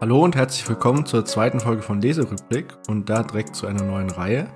Hallo und herzlich willkommen zur zweiten Folge von Leserückblick und da direkt zu einer neuen Reihe.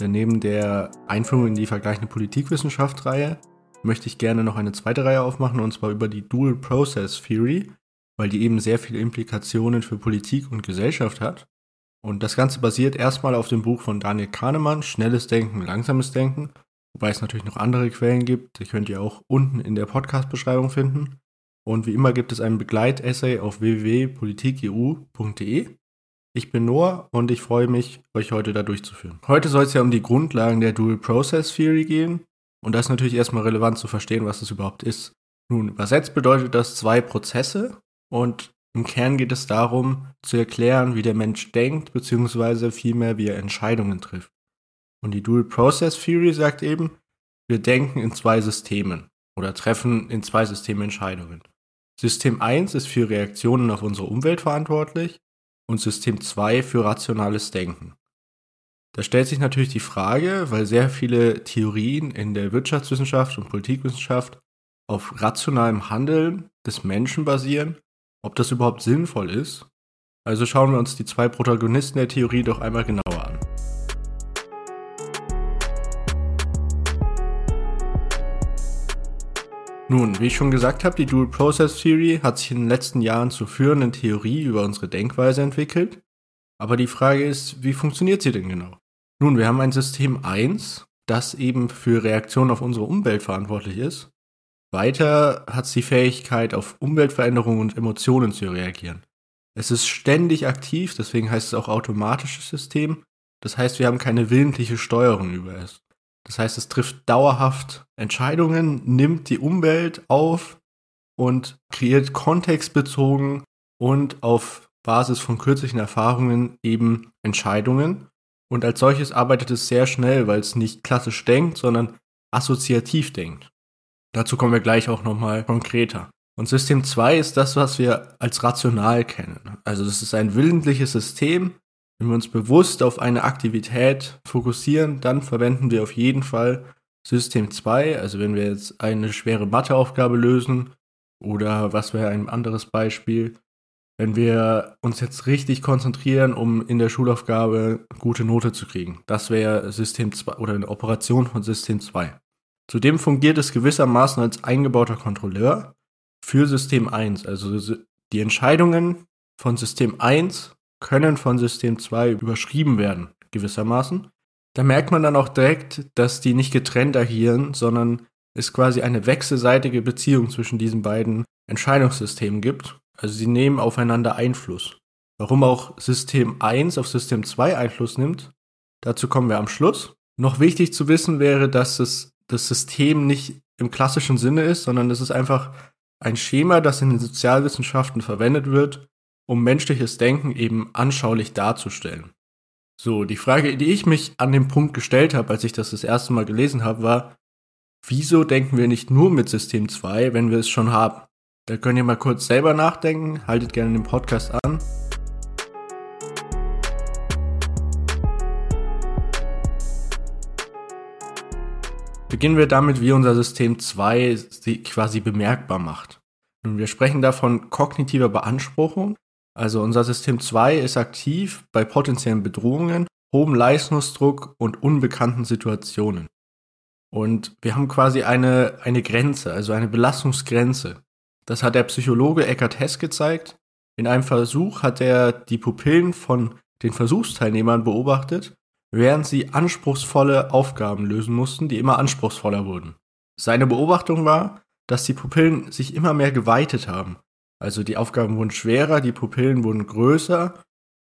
Denn neben der Einführung in die vergleichende Politikwissenschaft-Reihe möchte ich gerne noch eine zweite Reihe aufmachen und zwar über die Dual Process Theory, weil die eben sehr viele Implikationen für Politik und Gesellschaft hat. Und das Ganze basiert erstmal auf dem Buch von Daniel Kahnemann, Schnelles Denken, Langsames Denken, wobei es natürlich noch andere Quellen gibt, die könnt ihr auch unten in der Podcast-Beschreibung finden. Und wie immer gibt es ein Begleitessay auf www.politikeu.de. Ich bin Noah und ich freue mich, euch heute da durchzuführen. Heute soll es ja um die Grundlagen der Dual Process Theory gehen. Und das ist natürlich erstmal relevant zu verstehen, was das überhaupt ist. Nun, übersetzt bedeutet das zwei Prozesse und im Kern geht es darum, zu erklären, wie der Mensch denkt, beziehungsweise vielmehr, wie er Entscheidungen trifft. Und die Dual Process Theory sagt eben, wir denken in zwei Systemen oder treffen in zwei Systemen Entscheidungen. System 1 ist für Reaktionen auf unsere Umwelt verantwortlich und System 2 für rationales Denken. Da stellt sich natürlich die Frage, weil sehr viele Theorien in der Wirtschaftswissenschaft und Politikwissenschaft auf rationalem Handeln des Menschen basieren, ob das überhaupt sinnvoll ist. Also schauen wir uns die zwei Protagonisten der Theorie doch einmal genauer Nun, wie ich schon gesagt habe, die Dual Process Theory hat sich in den letzten Jahren zur führenden Theorie über unsere Denkweise entwickelt. Aber die Frage ist, wie funktioniert sie denn genau? Nun, wir haben ein System 1, das eben für Reaktionen auf unsere Umwelt verantwortlich ist. Weiter hat es die Fähigkeit, auf Umweltveränderungen und Emotionen zu reagieren. Es ist ständig aktiv, deswegen heißt es auch automatisches System. Das heißt, wir haben keine willentliche Steuerung über es. Das heißt, es trifft dauerhaft Entscheidungen, nimmt die Umwelt auf und kreiert kontextbezogen und auf Basis von kürzlichen Erfahrungen eben Entscheidungen. Und als solches arbeitet es sehr schnell, weil es nicht klassisch denkt, sondern assoziativ denkt. Dazu kommen wir gleich auch nochmal konkreter. Und System 2 ist das, was wir als rational kennen. Also das ist ein willentliches System, wenn wir uns bewusst auf eine Aktivität fokussieren, dann verwenden wir auf jeden Fall System 2. Also wenn wir jetzt eine schwere Matheaufgabe lösen oder was wäre ein anderes Beispiel, wenn wir uns jetzt richtig konzentrieren, um in der Schulaufgabe gute Note zu kriegen. Das wäre System 2 oder eine Operation von System 2. Zudem fungiert es gewissermaßen als eingebauter Kontrolleur für System 1. Also die Entscheidungen von System 1 können von System 2 überschrieben werden, gewissermaßen. Da merkt man dann auch direkt, dass die nicht getrennt agieren, sondern es quasi eine wechselseitige Beziehung zwischen diesen beiden Entscheidungssystemen gibt. Also sie nehmen aufeinander Einfluss. Warum auch System 1 auf System 2 Einfluss nimmt, dazu kommen wir am Schluss. Noch wichtig zu wissen wäre, dass es das System nicht im klassischen Sinne ist, sondern es ist einfach ein Schema, das in den Sozialwissenschaften verwendet wird, um menschliches Denken eben anschaulich darzustellen. So, die Frage, die ich mich an dem Punkt gestellt habe, als ich das das erste Mal gelesen habe, war, wieso denken wir nicht nur mit System 2, wenn wir es schon haben? Da könnt ihr mal kurz selber nachdenken, haltet gerne den Podcast an. Beginnen wir damit, wie unser System 2 sie quasi bemerkbar macht. Nun, wir sprechen da von kognitiver Beanspruchung, also unser System 2 ist aktiv bei potenziellen Bedrohungen, hohem Leistungsdruck und unbekannten Situationen. Und wir haben quasi eine, eine Grenze, also eine Belastungsgrenze. Das hat der Psychologe Eckhard Hess gezeigt. In einem Versuch hat er die Pupillen von den Versuchsteilnehmern beobachtet, während sie anspruchsvolle Aufgaben lösen mussten, die immer anspruchsvoller wurden. Seine Beobachtung war, dass die Pupillen sich immer mehr geweitet haben also die Aufgaben wurden schwerer, die Pupillen wurden größer,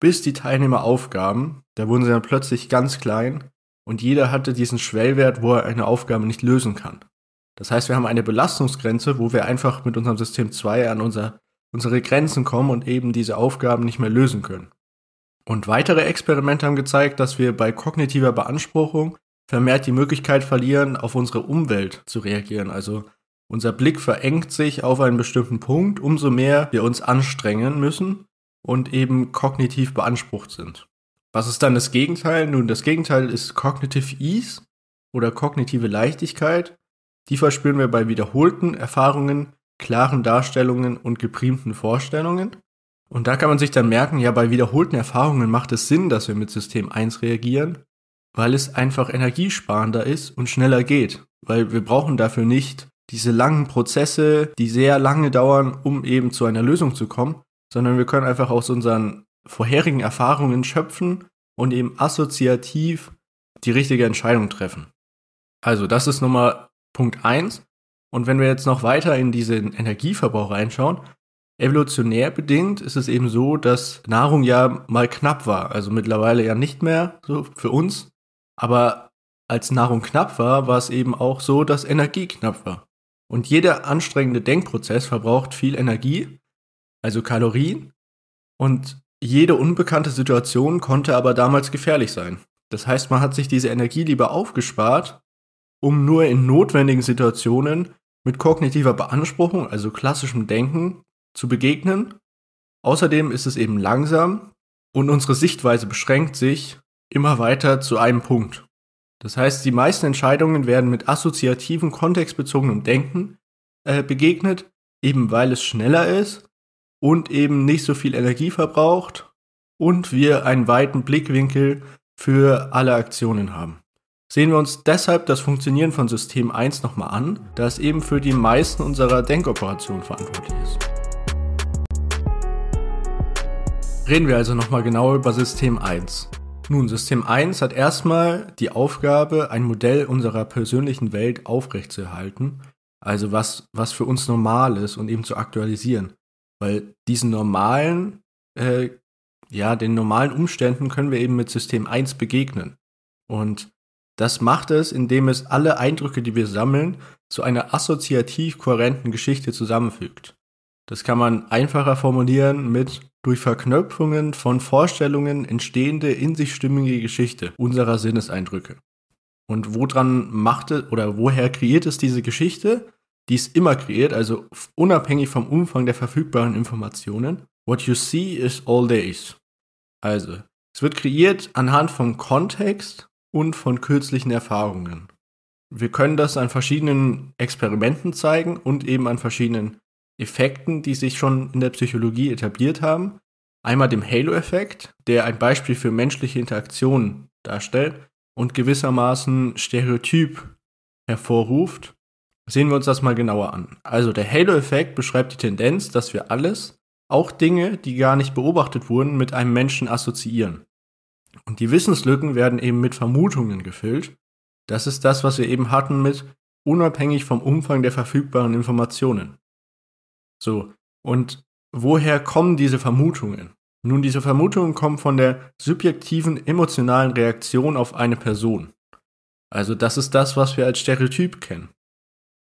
bis die Teilnehmer aufgaben. Da wurden sie dann plötzlich ganz klein und jeder hatte diesen Schwellwert, wo er eine Aufgabe nicht lösen kann. Das heißt, wir haben eine Belastungsgrenze, wo wir einfach mit unserem System 2 an unser, unsere Grenzen kommen und eben diese Aufgaben nicht mehr lösen können. Und weitere Experimente haben gezeigt, dass wir bei kognitiver Beanspruchung vermehrt die Möglichkeit verlieren, auf unsere Umwelt zu reagieren. Also unser Blick verengt sich auf einen bestimmten Punkt, umso mehr wir uns anstrengen müssen und eben kognitiv beansprucht sind. Was ist dann das Gegenteil? Nun, das Gegenteil ist Cognitive Ease oder kognitive Leichtigkeit. Die verspüren wir bei wiederholten Erfahrungen, klaren Darstellungen und gepriemten Vorstellungen. Und da kann man sich dann merken, ja, bei wiederholten Erfahrungen macht es Sinn, dass wir mit System 1 reagieren, weil es einfach energiesparender ist und schneller geht. Weil wir brauchen dafür nicht diese langen Prozesse, die sehr lange dauern, um eben zu einer Lösung zu kommen, sondern wir können einfach aus unseren vorherigen Erfahrungen schöpfen und eben assoziativ die richtige Entscheidung treffen. Also das ist Nummer Punkt 1. Und wenn wir jetzt noch weiter in diesen Energieverbrauch reinschauen, evolutionär bedingt ist es eben so, dass Nahrung ja mal knapp war. Also mittlerweile ja nicht mehr so für uns. Aber als Nahrung knapp war, war es eben auch so, dass Energie knapp war. Und jeder anstrengende Denkprozess verbraucht viel Energie, also Kalorien. Und jede unbekannte Situation konnte aber damals gefährlich sein. Das heißt, man hat sich diese Energie lieber aufgespart, um nur in notwendigen Situationen mit kognitiver Beanspruchung, also klassischem Denken, zu begegnen. Außerdem ist es eben langsam und unsere Sichtweise beschränkt sich immer weiter zu einem Punkt. Das heißt, die meisten Entscheidungen werden mit assoziativen, kontextbezogenem Denken äh, begegnet, eben weil es schneller ist und eben nicht so viel Energie verbraucht und wir einen weiten Blickwinkel für alle Aktionen haben. Sehen wir uns deshalb das Funktionieren von System 1 nochmal an, da es eben für die meisten unserer Denkoperationen verantwortlich ist. Reden wir also nochmal genau über System 1. Nun, System 1 hat erstmal die Aufgabe, ein Modell unserer persönlichen Welt aufrechtzuerhalten, also was, was für uns normal ist und eben zu aktualisieren. Weil diesen normalen, äh, ja, den normalen Umständen können wir eben mit System 1 begegnen. Und das macht es, indem es alle Eindrücke, die wir sammeln, zu einer assoziativ kohärenten Geschichte zusammenfügt. Das kann man einfacher formulieren mit durch Verknöpfungen von Vorstellungen entstehende in sich stimmige Geschichte unserer Sinneseindrücke. Und woran macht es oder woher kreiert es diese Geschichte? Die ist immer kreiert, also unabhängig vom Umfang der verfügbaren Informationen. What you see is all there is. Also, es wird kreiert anhand vom Kontext und von kürzlichen Erfahrungen. Wir können das an verschiedenen Experimenten zeigen und eben an verschiedenen Effekten, die sich schon in der Psychologie etabliert haben. Einmal dem Halo-Effekt, der ein Beispiel für menschliche Interaktionen darstellt und gewissermaßen Stereotyp hervorruft. Sehen wir uns das mal genauer an. Also der Halo-Effekt beschreibt die Tendenz, dass wir alles, auch Dinge, die gar nicht beobachtet wurden, mit einem Menschen assoziieren. Und die Wissenslücken werden eben mit Vermutungen gefüllt. Das ist das, was wir eben hatten mit unabhängig vom Umfang der verfügbaren Informationen. So, und woher kommen diese Vermutungen? Nun, diese Vermutungen kommen von der subjektiven emotionalen Reaktion auf eine Person. Also das ist das, was wir als Stereotyp kennen.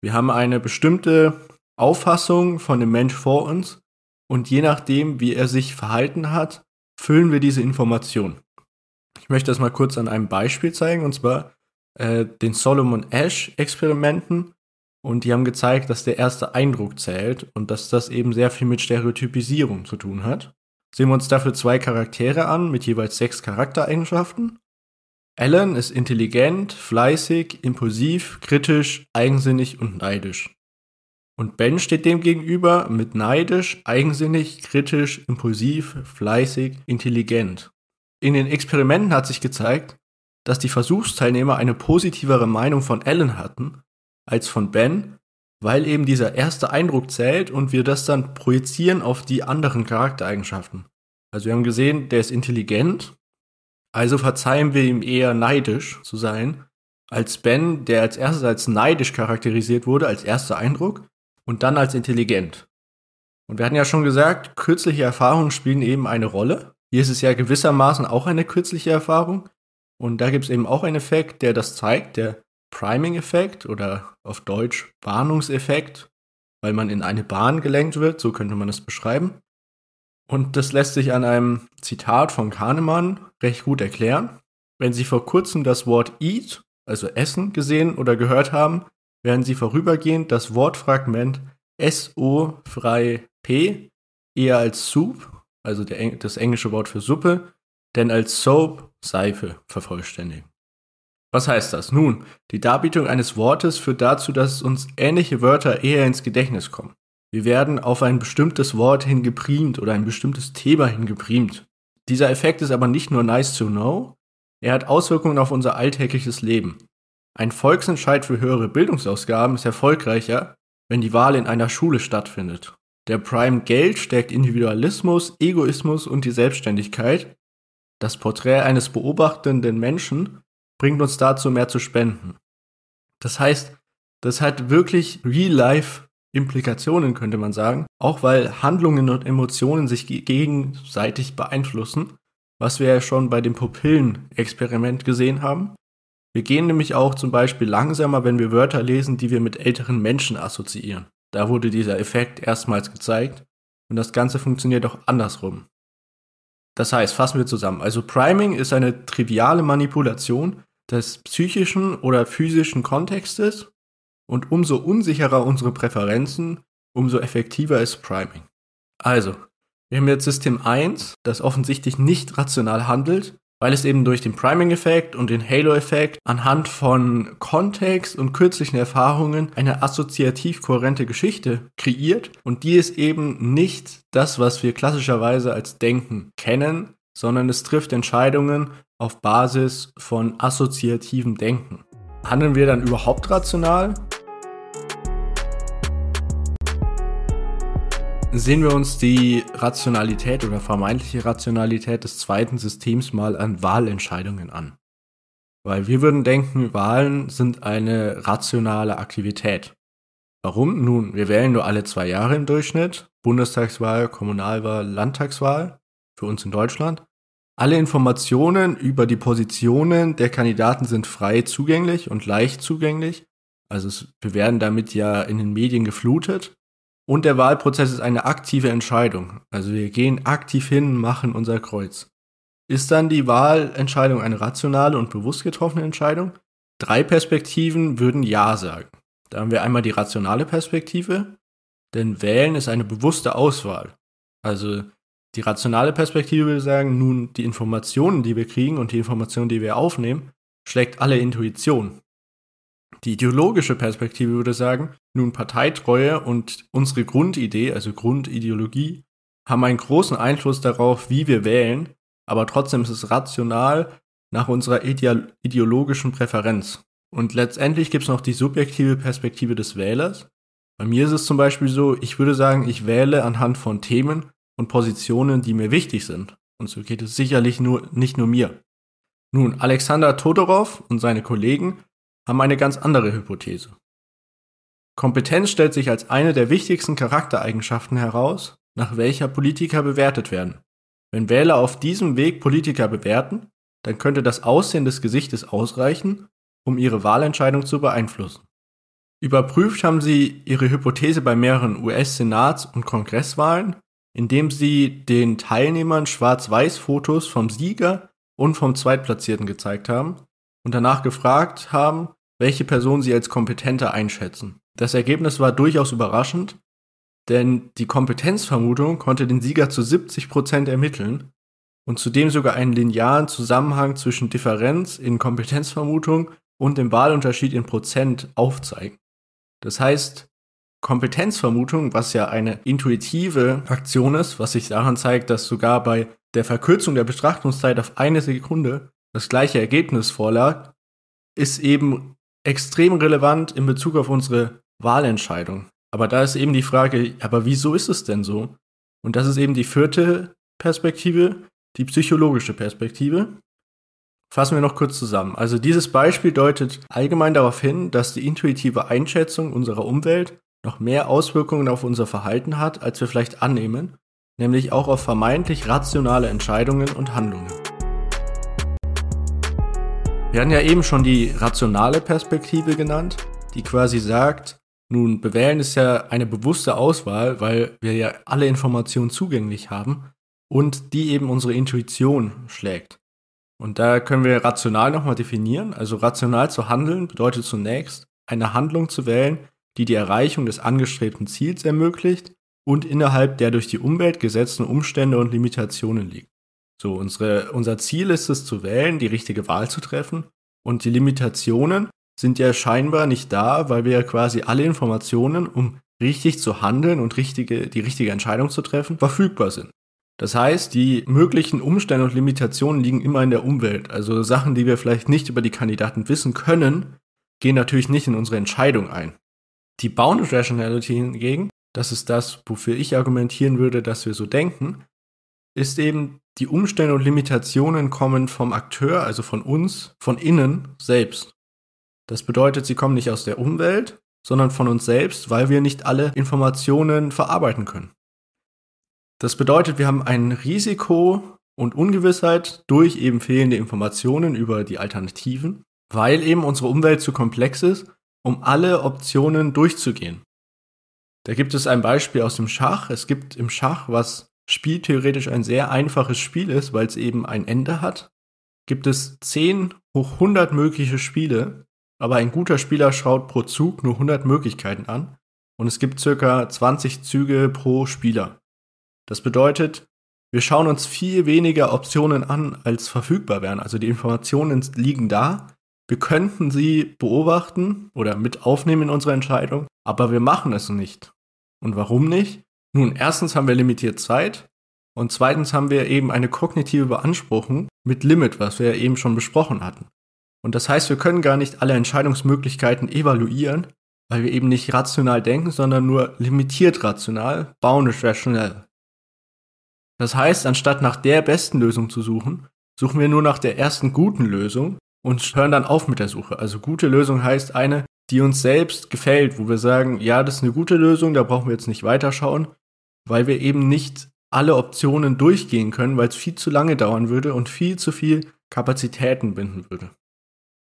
Wir haben eine bestimmte Auffassung von dem Mensch vor uns und je nachdem, wie er sich verhalten hat, füllen wir diese Information. Ich möchte das mal kurz an einem Beispiel zeigen, und zwar äh, den Solomon Ash Experimenten. Und die haben gezeigt, dass der erste Eindruck zählt und dass das eben sehr viel mit Stereotypisierung zu tun hat. Sehen wir uns dafür zwei Charaktere an mit jeweils sechs Charaktereigenschaften. Alan ist intelligent, fleißig, impulsiv, kritisch, eigensinnig und neidisch. Und Ben steht dem gegenüber mit neidisch, eigensinnig, kritisch, impulsiv, fleißig, intelligent. In den Experimenten hat sich gezeigt, dass die Versuchsteilnehmer eine positivere Meinung von Alan hatten als von Ben, weil eben dieser erste Eindruck zählt und wir das dann projizieren auf die anderen Charaktereigenschaften. Also wir haben gesehen, der ist intelligent, also verzeihen wir ihm eher neidisch zu sein, als Ben, der als erstes als neidisch charakterisiert wurde, als erster Eindruck, und dann als intelligent. Und wir hatten ja schon gesagt, kürzliche Erfahrungen spielen eben eine Rolle. Hier ist es ja gewissermaßen auch eine kürzliche Erfahrung. Und da gibt es eben auch einen Effekt, der das zeigt, der Priming-Effekt oder auf Deutsch Warnungseffekt, weil man in eine Bahn gelenkt wird, so könnte man es beschreiben. Und das lässt sich an einem Zitat von Kahnemann recht gut erklären. Wenn Sie vor kurzem das Wort eat, also essen, gesehen oder gehört haben, werden Sie vorübergehend das Wortfragment S-O-P eher als Soup also der, das englische Wort für Suppe, denn als Soap Seife vervollständigen. Was heißt das? Nun, die Darbietung eines Wortes führt dazu, dass uns ähnliche Wörter eher ins Gedächtnis kommen. Wir werden auf ein bestimmtes Wort hingeprimt oder ein bestimmtes Thema hingeprimt. Dieser Effekt ist aber nicht nur nice to know, er hat Auswirkungen auf unser alltägliches Leben. Ein Volksentscheid für höhere Bildungsausgaben ist erfolgreicher, wenn die Wahl in einer Schule stattfindet. Der Prime Geld stärkt Individualismus, Egoismus und die Selbstständigkeit. Das Porträt eines beobachtenden Menschen bringt uns dazu, mehr zu spenden. Das heißt, das hat wirklich Real-Life-Implikationen, könnte man sagen, auch weil Handlungen und Emotionen sich gegenseitig beeinflussen, was wir ja schon bei dem Pupillen-Experiment gesehen haben. Wir gehen nämlich auch zum Beispiel langsamer, wenn wir Wörter lesen, die wir mit älteren Menschen assoziieren. Da wurde dieser Effekt erstmals gezeigt und das Ganze funktioniert auch andersrum. Das heißt, fassen wir zusammen. Also Priming ist eine triviale Manipulation des psychischen oder physischen Kontextes und umso unsicherer unsere Präferenzen, umso effektiver ist Priming. Also, wir haben jetzt System 1, das offensichtlich nicht rational handelt, weil es eben durch den Priming-Effekt und den Halo-Effekt anhand von Kontext und kürzlichen Erfahrungen eine assoziativ kohärente Geschichte kreiert und die ist eben nicht das, was wir klassischerweise als Denken kennen, sondern es trifft Entscheidungen auf Basis von assoziativem Denken. Handeln wir dann überhaupt rational? Sehen wir uns die Rationalität oder vermeintliche Rationalität des zweiten Systems mal an Wahlentscheidungen an. Weil wir würden denken, Wahlen sind eine rationale Aktivität. Warum? Nun, wir wählen nur alle zwei Jahre im Durchschnitt. Bundestagswahl, Kommunalwahl, Landtagswahl für uns in Deutschland. Alle Informationen über die Positionen der Kandidaten sind frei zugänglich und leicht zugänglich. Also wir werden damit ja in den Medien geflutet. Und der Wahlprozess ist eine aktive Entscheidung. Also wir gehen aktiv hin, machen unser Kreuz. Ist dann die Wahlentscheidung eine rationale und bewusst getroffene Entscheidung? Drei Perspektiven würden Ja sagen. Da haben wir einmal die rationale Perspektive, denn Wählen ist eine bewusste Auswahl. Also die rationale Perspektive würde sagen, nun die Informationen, die wir kriegen und die Informationen, die wir aufnehmen, schlägt alle Intuition. Die ideologische Perspektive würde sagen, nun Parteitreue und unsere Grundidee, also Grundideologie, haben einen großen Einfluss darauf, wie wir wählen, aber trotzdem ist es rational nach unserer ideologischen Präferenz. Und letztendlich gibt es noch die subjektive Perspektive des Wählers. Bei mir ist es zum Beispiel so, ich würde sagen, ich wähle anhand von Themen und Positionen, die mir wichtig sind. Und so geht es sicherlich nur, nicht nur mir. Nun, Alexander Todorov und seine Kollegen haben eine ganz andere Hypothese. Kompetenz stellt sich als eine der wichtigsten Charaktereigenschaften heraus, nach welcher Politiker bewertet werden. Wenn Wähler auf diesem Weg Politiker bewerten, dann könnte das Aussehen des Gesichtes ausreichen, um ihre Wahlentscheidung zu beeinflussen. Überprüft haben sie ihre Hypothese bei mehreren US-Senats- und Kongresswahlen indem sie den Teilnehmern Schwarz-Weiß-Fotos vom Sieger und vom Zweitplatzierten gezeigt haben und danach gefragt haben, welche Person sie als kompetenter einschätzen. Das Ergebnis war durchaus überraschend, denn die Kompetenzvermutung konnte den Sieger zu 70 Prozent ermitteln und zudem sogar einen linearen Zusammenhang zwischen Differenz in Kompetenzvermutung und dem Wahlunterschied in Prozent aufzeigen. Das heißt, Kompetenzvermutung, was ja eine intuitive Aktion ist, was sich daran zeigt, dass sogar bei der Verkürzung der Betrachtungszeit auf eine Sekunde das gleiche Ergebnis vorlag, ist eben extrem relevant in Bezug auf unsere Wahlentscheidung. Aber da ist eben die Frage, aber wieso ist es denn so? Und das ist eben die vierte Perspektive, die psychologische Perspektive. Fassen wir noch kurz zusammen. Also dieses Beispiel deutet allgemein darauf hin, dass die intuitive Einschätzung unserer Umwelt noch mehr Auswirkungen auf unser Verhalten hat, als wir vielleicht annehmen, nämlich auch auf vermeintlich rationale Entscheidungen und Handlungen. Wir hatten ja eben schon die rationale Perspektive genannt, die quasi sagt, nun, bewählen ist ja eine bewusste Auswahl, weil wir ja alle Informationen zugänglich haben und die eben unsere Intuition schlägt. Und da können wir rational nochmal definieren. Also rational zu handeln bedeutet zunächst, eine Handlung zu wählen, die die Erreichung des angestrebten Ziels ermöglicht und innerhalb der durch die Umwelt gesetzten Umstände und Limitationen liegt. So, unsere, unser Ziel ist es zu wählen, die richtige Wahl zu treffen und die Limitationen sind ja scheinbar nicht da, weil wir ja quasi alle Informationen, um richtig zu handeln und richtige, die richtige Entscheidung zu treffen, verfügbar sind. Das heißt, die möglichen Umstände und Limitationen liegen immer in der Umwelt. Also Sachen, die wir vielleicht nicht über die Kandidaten wissen können, gehen natürlich nicht in unsere Entscheidung ein. Die Bounded Rationality hingegen, das ist das, wofür ich argumentieren würde, dass wir so denken, ist eben, die Umstände und Limitationen kommen vom Akteur, also von uns, von innen selbst. Das bedeutet, sie kommen nicht aus der Umwelt, sondern von uns selbst, weil wir nicht alle Informationen verarbeiten können. Das bedeutet, wir haben ein Risiko und Ungewissheit durch eben fehlende Informationen über die Alternativen, weil eben unsere Umwelt zu komplex ist, um alle Optionen durchzugehen. Da gibt es ein Beispiel aus dem Schach. Es gibt im Schach, was spieltheoretisch ein sehr einfaches Spiel ist, weil es eben ein Ende hat, gibt es 10 hoch 100 mögliche Spiele, aber ein guter Spieler schaut pro Zug nur 100 Möglichkeiten an und es gibt circa 20 Züge pro Spieler. Das bedeutet, wir schauen uns viel weniger Optionen an, als verfügbar wären. Also die Informationen liegen da. Wir könnten sie beobachten oder mit aufnehmen in unsere Entscheidung, aber wir machen es nicht. Und warum nicht? Nun, erstens haben wir limitiert Zeit und zweitens haben wir eben eine kognitive Beanspruchung mit Limit, was wir eben schon besprochen hatten. Und das heißt, wir können gar nicht alle Entscheidungsmöglichkeiten evaluieren, weil wir eben nicht rational denken, sondern nur limitiert rational, bounded rational. Das heißt, anstatt nach der besten Lösung zu suchen, suchen wir nur nach der ersten guten Lösung und hören dann auf mit der Suche. Also gute Lösung heißt eine, die uns selbst gefällt, wo wir sagen, ja, das ist eine gute Lösung, da brauchen wir jetzt nicht weiterschauen, weil wir eben nicht alle Optionen durchgehen können, weil es viel zu lange dauern würde und viel zu viel Kapazitäten binden würde.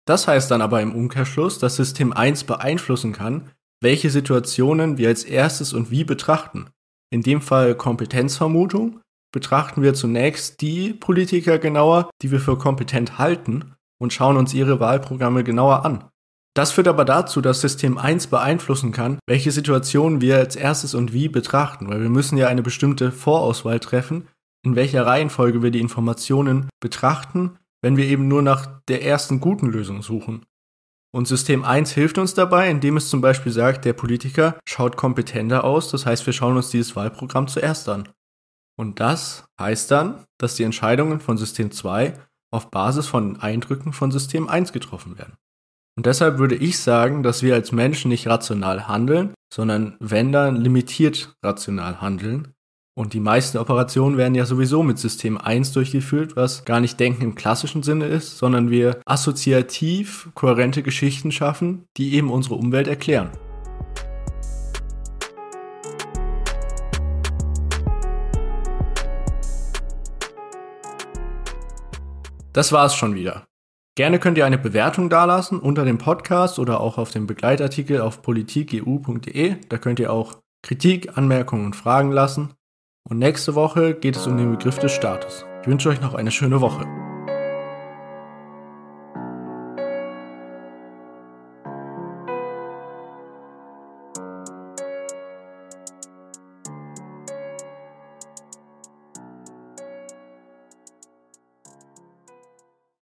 Das heißt dann aber im Umkehrschluss, dass System 1 beeinflussen kann, welche Situationen wir als erstes und wie betrachten. In dem Fall Kompetenzvermutung betrachten wir zunächst die Politiker genauer, die wir für kompetent halten und schauen uns ihre Wahlprogramme genauer an. Das führt aber dazu, dass System 1 beeinflussen kann, welche Situationen wir als erstes und wie betrachten, weil wir müssen ja eine bestimmte Vorauswahl treffen, in welcher Reihenfolge wir die Informationen betrachten, wenn wir eben nur nach der ersten guten Lösung suchen. Und System 1 hilft uns dabei, indem es zum Beispiel sagt, der Politiker schaut kompetenter aus, das heißt, wir schauen uns dieses Wahlprogramm zuerst an. Und das heißt dann, dass die Entscheidungen von System 2 auf Basis von Eindrücken von System 1 getroffen werden. Und deshalb würde ich sagen, dass wir als Menschen nicht rational handeln, sondern wenn dann limitiert rational handeln. Und die meisten Operationen werden ja sowieso mit System 1 durchgeführt, was gar nicht Denken im klassischen Sinne ist, sondern wir assoziativ kohärente Geschichten schaffen, die eben unsere Umwelt erklären. Das war's schon wieder. Gerne könnt ihr eine Bewertung dalassen unter dem Podcast oder auch auf dem Begleitartikel auf politikeu.de. Da könnt ihr auch Kritik, Anmerkungen und Fragen lassen. Und nächste Woche geht es um den Begriff des Staates. Ich wünsche euch noch eine schöne Woche.